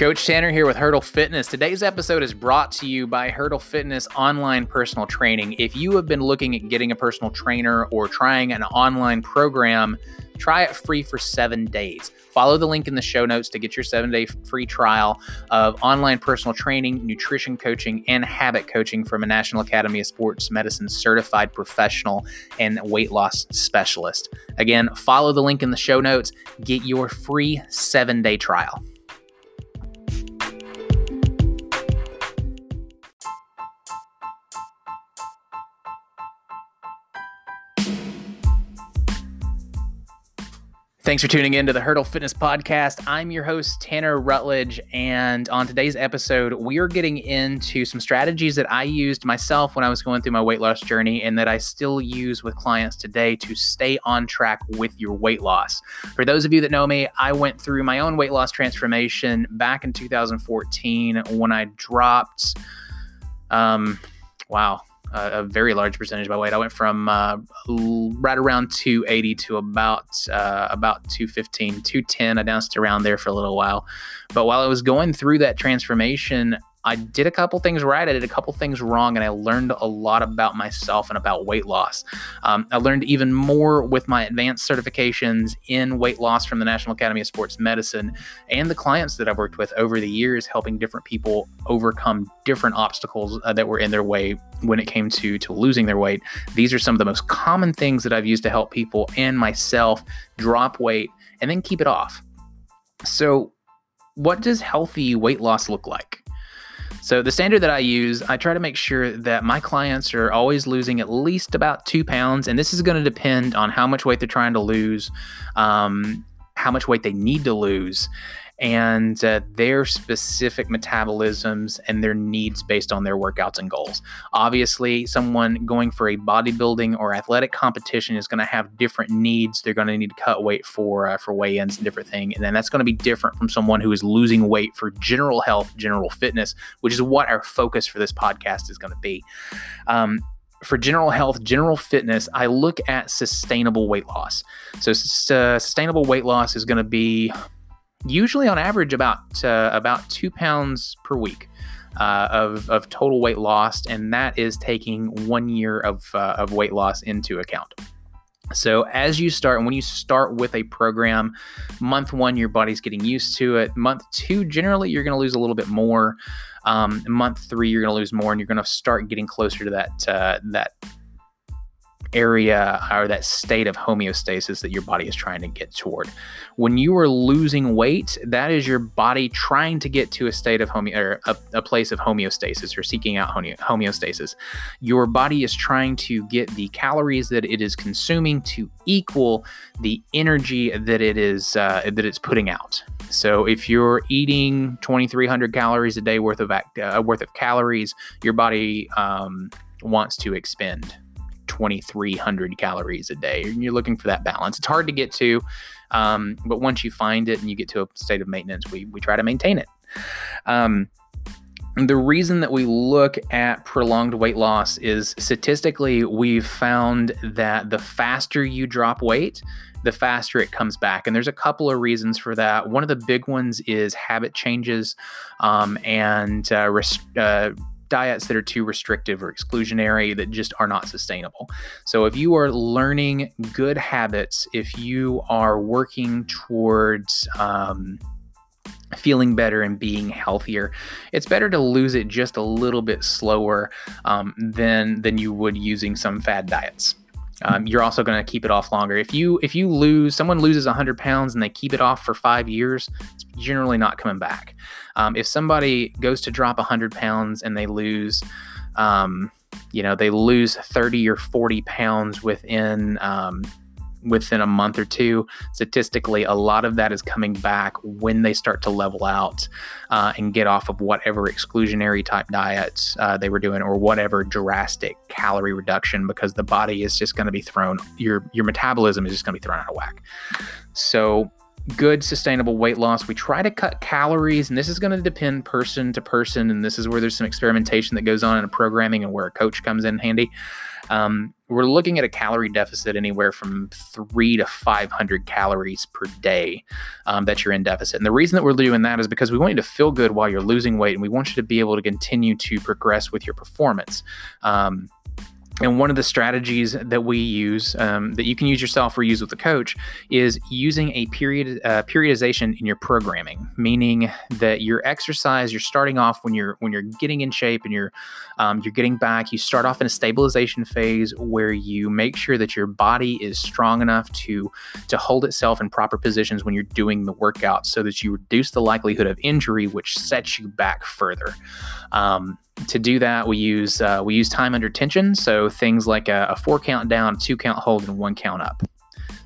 Coach Tanner here with Hurdle Fitness. Today's episode is brought to you by Hurdle Fitness Online Personal Training. If you have been looking at getting a personal trainer or trying an online program, try it free for seven days. Follow the link in the show notes to get your seven day free trial of online personal training, nutrition coaching, and habit coaching from a National Academy of Sports Medicine certified professional and weight loss specialist. Again, follow the link in the show notes. Get your free seven day trial. Thanks for tuning in to the Hurdle Fitness Podcast. I'm your host, Tanner Rutledge. And on today's episode, we are getting into some strategies that I used myself when I was going through my weight loss journey and that I still use with clients today to stay on track with your weight loss. For those of you that know me, I went through my own weight loss transformation back in 2014 when I dropped, um, wow, a, very large percentage of my weight. I went from uh, right around 280 to about uh, about 215, 210. I danced around there for a little while. But while I was going through that transformation, I did a couple things right, I did a couple things wrong, and I learned a lot about myself and about weight loss. Um, I learned even more with my advanced certifications in weight loss from the National Academy of Sports Medicine and the clients that I've worked with over the years, helping different people overcome different obstacles uh, that were in their way when it came to to losing their weight. These are some of the most common things that I've used to help people and myself drop weight and then keep it off. So, what does healthy weight loss look like? So, the standard that I use, I try to make sure that my clients are always losing at least about two pounds. And this is going to depend on how much weight they're trying to lose, um, how much weight they need to lose, and uh, their specific metabolisms and their needs based on their workouts and goals. Obviously, someone going for a bodybuilding or athletic competition is going to have different needs. They're going to need to cut weight for uh, for weigh-ins and different thing, and then that's going to be different from someone who is losing weight for general health, general fitness, which is what our focus for this podcast is going to be. Um, for general health, general fitness, I look at sustainable weight loss. So, uh, sustainable weight loss is going to be usually on average about uh, about two pounds per week uh, of, of total weight lost, and that is taking one year of, uh, of weight loss into account. So, as you start, and when you start with a program, month one, your body's getting used to it. Month two, generally, you're going to lose a little bit more. Um, month three, you're going to lose more, and you're going to start getting closer to that uh, that area or that state of homeostasis that your body is trying to get toward. When you are losing weight, that is your body trying to get to a state of home or a, a place of homeostasis or seeking out homeostasis. Your body is trying to get the calories that it is consuming to equal the energy that it is uh, that it's putting out. So if you're eating 2,300 calories a day worth of uh, worth of calories, your body um, wants to expend 2,300 calories a day. You're looking for that balance. It's hard to get to, um, but once you find it and you get to a state of maintenance, we, we try to maintain it. Um, the reason that we look at prolonged weight loss is statistically, we've found that the faster you drop weight, the faster it comes back. And there's a couple of reasons for that. One of the big ones is habit changes um, and uh, rest, uh, diets that are too restrictive or exclusionary that just are not sustainable. So, if you are learning good habits, if you are working towards um, feeling better and being healthier, it's better to lose it just a little bit slower um, than than you would using some fad diets. Um, you're also going to keep it off longer. If you if you lose someone loses 100 pounds and they keep it off for five years, it's generally not coming back. Um, if somebody goes to drop 100 pounds and they lose, um, you know, they lose 30 or 40 pounds within um, within a month or two. Statistically, a lot of that is coming back when they start to level out uh, and get off of whatever exclusionary type diets uh, they were doing or whatever drastic calorie reduction because the body is just going to be thrown, your, your metabolism is just going to be thrown out of whack. So, good sustainable weight loss. We try to cut calories, and this is going to depend person to person. And this is where there's some experimentation that goes on in a programming and where a coach comes in handy. Um, we're looking at a calorie deficit anywhere from three to 500 calories per day um, that you're in deficit. And the reason that we're doing that is because we want you to feel good while you're losing weight and we want you to be able to continue to progress with your performance. Um, and one of the strategies that we use, um, that you can use yourself or use with a coach, is using a period uh, periodization in your programming. Meaning that your exercise, you're starting off when you're when you're getting in shape and you're um, you're getting back. You start off in a stabilization phase where you make sure that your body is strong enough to to hold itself in proper positions when you're doing the workout, so that you reduce the likelihood of injury, which sets you back further. Um, to do that, we use uh, we use time under tension, so things like a, a four count down, two count hold, and one count up.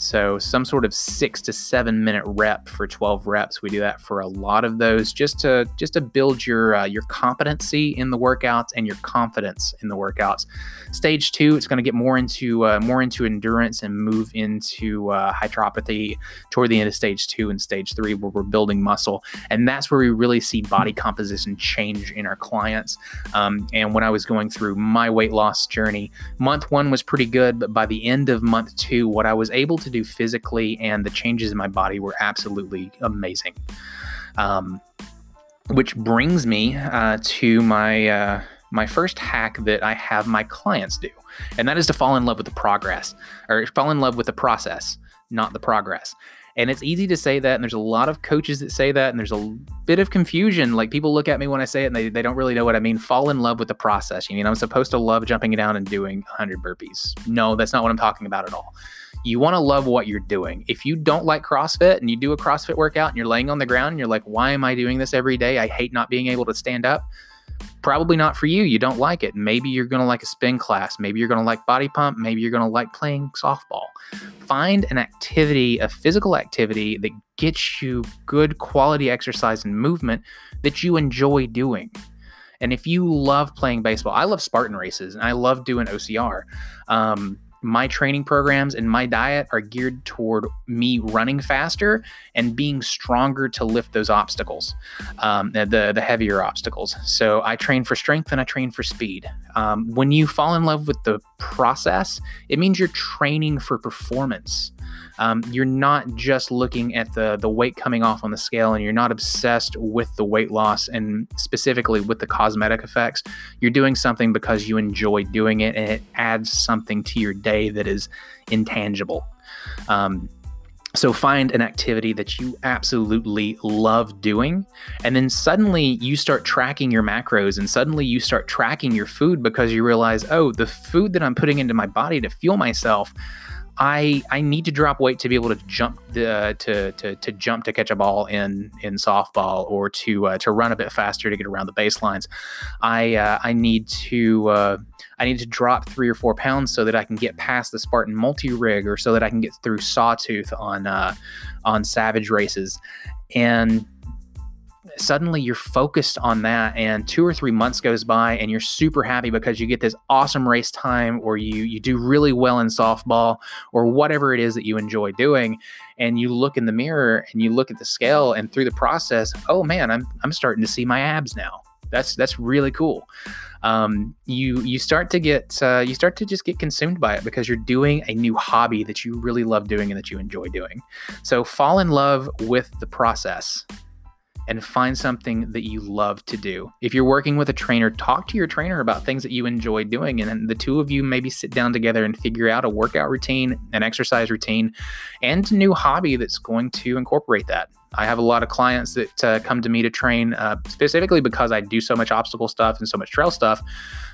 So some sort of six to seven minute rep for 12 reps. We do that for a lot of those just to just to build your uh, your competency in the workouts and your confidence in the workouts. Stage two, it's going to get more into uh, more into endurance and move into uh, hypertrophy toward the end of stage two and stage three, where we're building muscle, and that's where we really see body composition change in our clients. Um, and when I was going through my weight loss journey, month one was pretty good, but by the end of month two, what I was able to to do physically and the changes in my body were absolutely amazing. Um, which brings me uh, to my uh, my first hack that I have my clients do, and that is to fall in love with the progress or fall in love with the process, not the progress. And it's easy to say that, and there's a lot of coaches that say that, and there's a bit of confusion. Like people look at me when I say it and they, they don't really know what I mean. Fall in love with the process. You mean I'm supposed to love jumping down and doing 100 burpees? No, that's not what I'm talking about at all you want to love what you're doing. If you don't like CrossFit and you do a CrossFit workout and you're laying on the ground and you're like, why am I doing this every day? I hate not being able to stand up. Probably not for you. You don't like it. Maybe you're going to like a spin class. Maybe you're going to like body pump. Maybe you're going to like playing softball. Find an activity, a physical activity that gets you good quality exercise and movement that you enjoy doing. And if you love playing baseball, I love Spartan races and I love doing OCR. Um, my training programs and my diet are geared toward me running faster and being stronger to lift those obstacles, um, the the heavier obstacles. So I train for strength and I train for speed. Um, when you fall in love with the process, it means you're training for performance. Um, you're not just looking at the the weight coming off on the scale and you're not obsessed with the weight loss and specifically with the cosmetic effects. You're doing something because you enjoy doing it and it adds something to your day that is intangible. Um, so find an activity that you absolutely love doing, and then suddenly you start tracking your macros, and suddenly you start tracking your food because you realize, oh, the food that I'm putting into my body to fuel myself I I need to drop weight to be able to jump the, to, to to jump to catch a ball in in softball or to uh, to run a bit faster to get around the baselines. I uh, I need to uh, I need to drop three or four pounds so that I can get past the Spartan multi rig or so that I can get through Sawtooth on uh, on Savage races. And suddenly you're focused on that and two or three months goes by and you're super happy because you get this awesome race time or you you do really well in softball or whatever it is that you enjoy doing. And you look in the mirror and you look at the scale and through the process oh man i'm i'm starting to see my abs now that's that's really cool um, you you start to get uh, you start to just get consumed by it because you're doing a new hobby that you really love doing and that you enjoy doing so fall in love with the process and find something that you love to do. If you're working with a trainer, talk to your trainer about things that you enjoy doing. And then the two of you maybe sit down together and figure out a workout routine, an exercise routine, and a new hobby that's going to incorporate that. I have a lot of clients that uh, come to me to train uh, specifically because I do so much obstacle stuff and so much trail stuff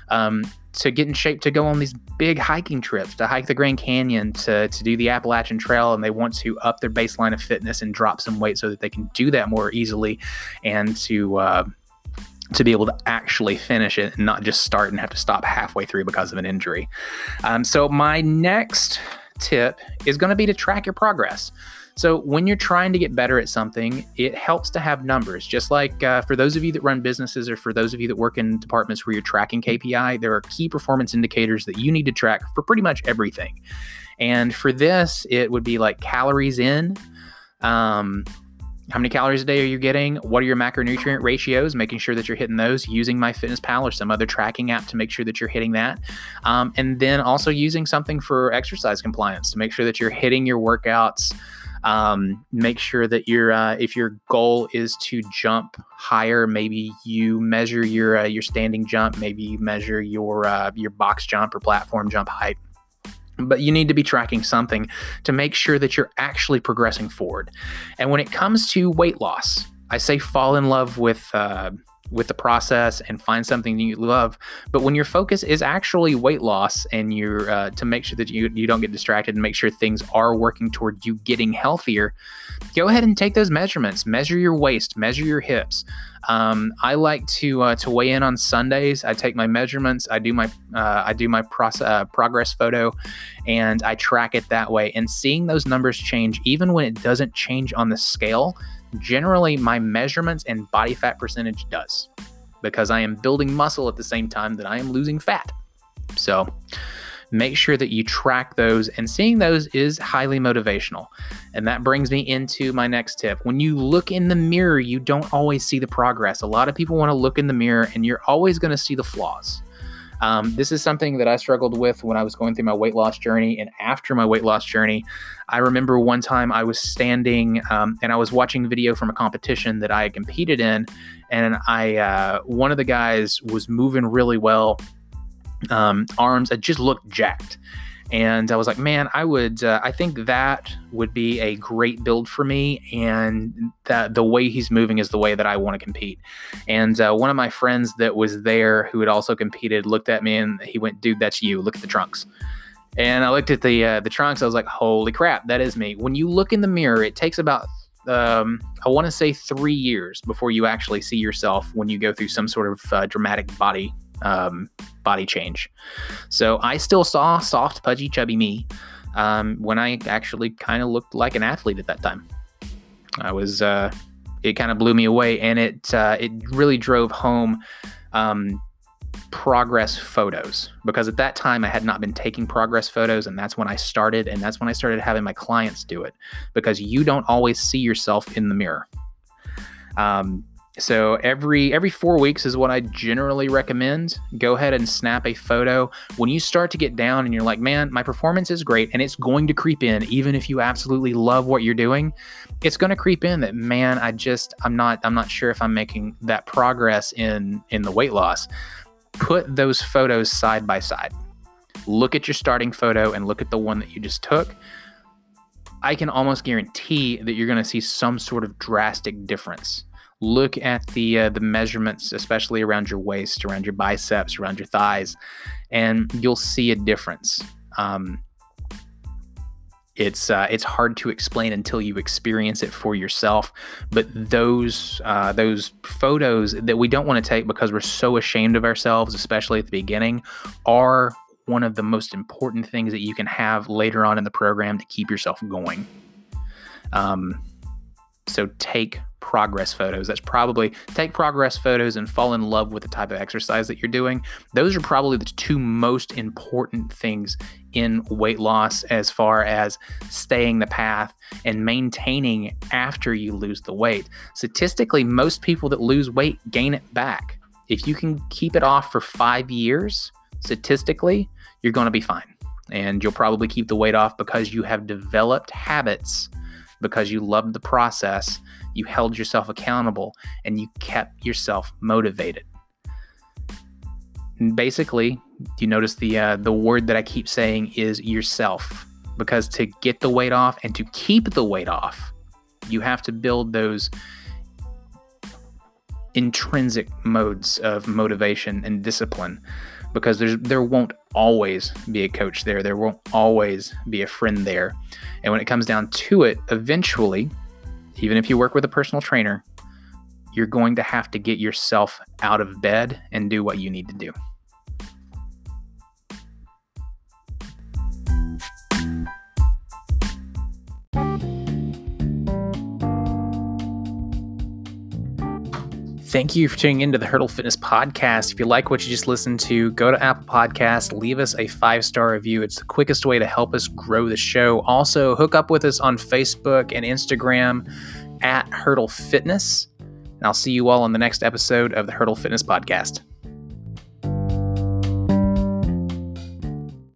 um, to get in shape to go on these big hiking trips, to hike the Grand Canyon, to, to do the Appalachian Trail. And they want to up their baseline of fitness and drop some weight so that they can do that more easily and to. Uh, to be able to actually finish it and not just start and have to stop halfway through because of an injury. Um, so, my next tip is going to be to track your progress. So, when you're trying to get better at something, it helps to have numbers. Just like uh, for those of you that run businesses or for those of you that work in departments where you're tracking KPI, there are key performance indicators that you need to track for pretty much everything. And for this, it would be like calories in, um, how many calories a day are you getting? What are your macronutrient ratios? Making sure that you're hitting those using MyFitnessPal or some other tracking app to make sure that you're hitting that. Um, and then also using something for exercise compliance to make sure that you're hitting your workouts. Um, make sure that your uh, if your goal is to jump higher, maybe you measure your uh, your standing jump, maybe you measure your uh, your box jump or platform jump height but you need to be tracking something to make sure that you're actually progressing forward. And when it comes to weight loss, I say fall in love with uh, with the process and find something that you love. But when your focus is actually weight loss and you're uh, to make sure that you, you don't get distracted and make sure things are working toward you getting healthier, go ahead and take those measurements. Measure your waist, measure your hips. Um, I like to uh, to weigh in on Sundays. I take my measurements. I do my uh, I do my uh, progress photo, and I track it that way. And seeing those numbers change, even when it doesn't change on the scale, generally my measurements and body fat percentage does because I am building muscle at the same time that I am losing fat. So make sure that you track those, and seeing those is highly motivational. And that brings me into my next tip. When you look in the mirror, you don't always see the progress. A lot of people want to look in the mirror, and you're always going to see the flaws. Um, this is something that I struggled with when I was going through my weight loss journey. And after my weight loss journey, I remember one time I was standing um, and I was watching video from a competition that I competed in. And I, uh, one of the guys was moving really well. Um, arms, I just looked jacked. And I was like, man, I would, uh, I think that would be a great build for me. And that the way he's moving is the way that I want to compete. And uh, one of my friends that was there who had also competed looked at me and he went, dude, that's you. Look at the trunks. And I looked at the uh, the trunks. I was like, holy crap, that is me. When you look in the mirror, it takes about um, I want to say three years before you actually see yourself when you go through some sort of uh, dramatic body um, body change. So I still saw soft, pudgy, chubby me um, when I actually kind of looked like an athlete at that time. I was, uh, it kind of blew me away, and it uh, it really drove home um, progress photos because at that time I had not been taking progress photos, and that's when I started, and that's when I started having my clients do it because you don't always see yourself in the mirror. Um, so every every 4 weeks is what I generally recommend. Go ahead and snap a photo. When you start to get down and you're like, "Man, my performance is great and it's going to creep in even if you absolutely love what you're doing." It's going to creep in that, "Man, I just I'm not I'm not sure if I'm making that progress in in the weight loss." Put those photos side by side. Look at your starting photo and look at the one that you just took. I can almost guarantee that you're going to see some sort of drastic difference look at the uh, the measurements, especially around your waist, around your biceps, around your thighs, and you'll see a difference. Um, it's uh, it's hard to explain until you experience it for yourself. But those uh, those photos that we don't want to take because we're so ashamed of ourselves, especially at the beginning, are one of the most important things that you can have later on in the program to keep yourself going. Um, so take progress photos. That's probably take progress photos and fall in love with the type of exercise that you're doing. Those are probably the two most important things in weight loss as far as staying the path and maintaining after you lose the weight. Statistically, most people that lose weight gain it back. If you can keep it off for five years, statistically, you're going to be fine. And you'll probably keep the weight off because you have developed habits because you loved the process, you held yourself accountable, and you kept yourself motivated. And basically, you notice the uh, the word that I keep saying is yourself, because to get the weight off and to keep the weight off, you have to build those intrinsic modes of motivation and discipline because there's there won't always be a coach there. There won't always be a friend there. And when it comes down to it, eventually, even if you work with a personal trainer, you're going to have to get yourself out of bed and do what you need to do. Thank you for tuning into the Hurdle Fitness Podcast. If you like what you just listened to, go to Apple Podcast, leave us a five star review. It's the quickest way to help us grow the show. Also, hook up with us on Facebook and Instagram. at Hurdle Fitness. And I'll see you all on the next episode of the Hurdle Fitness Podcast.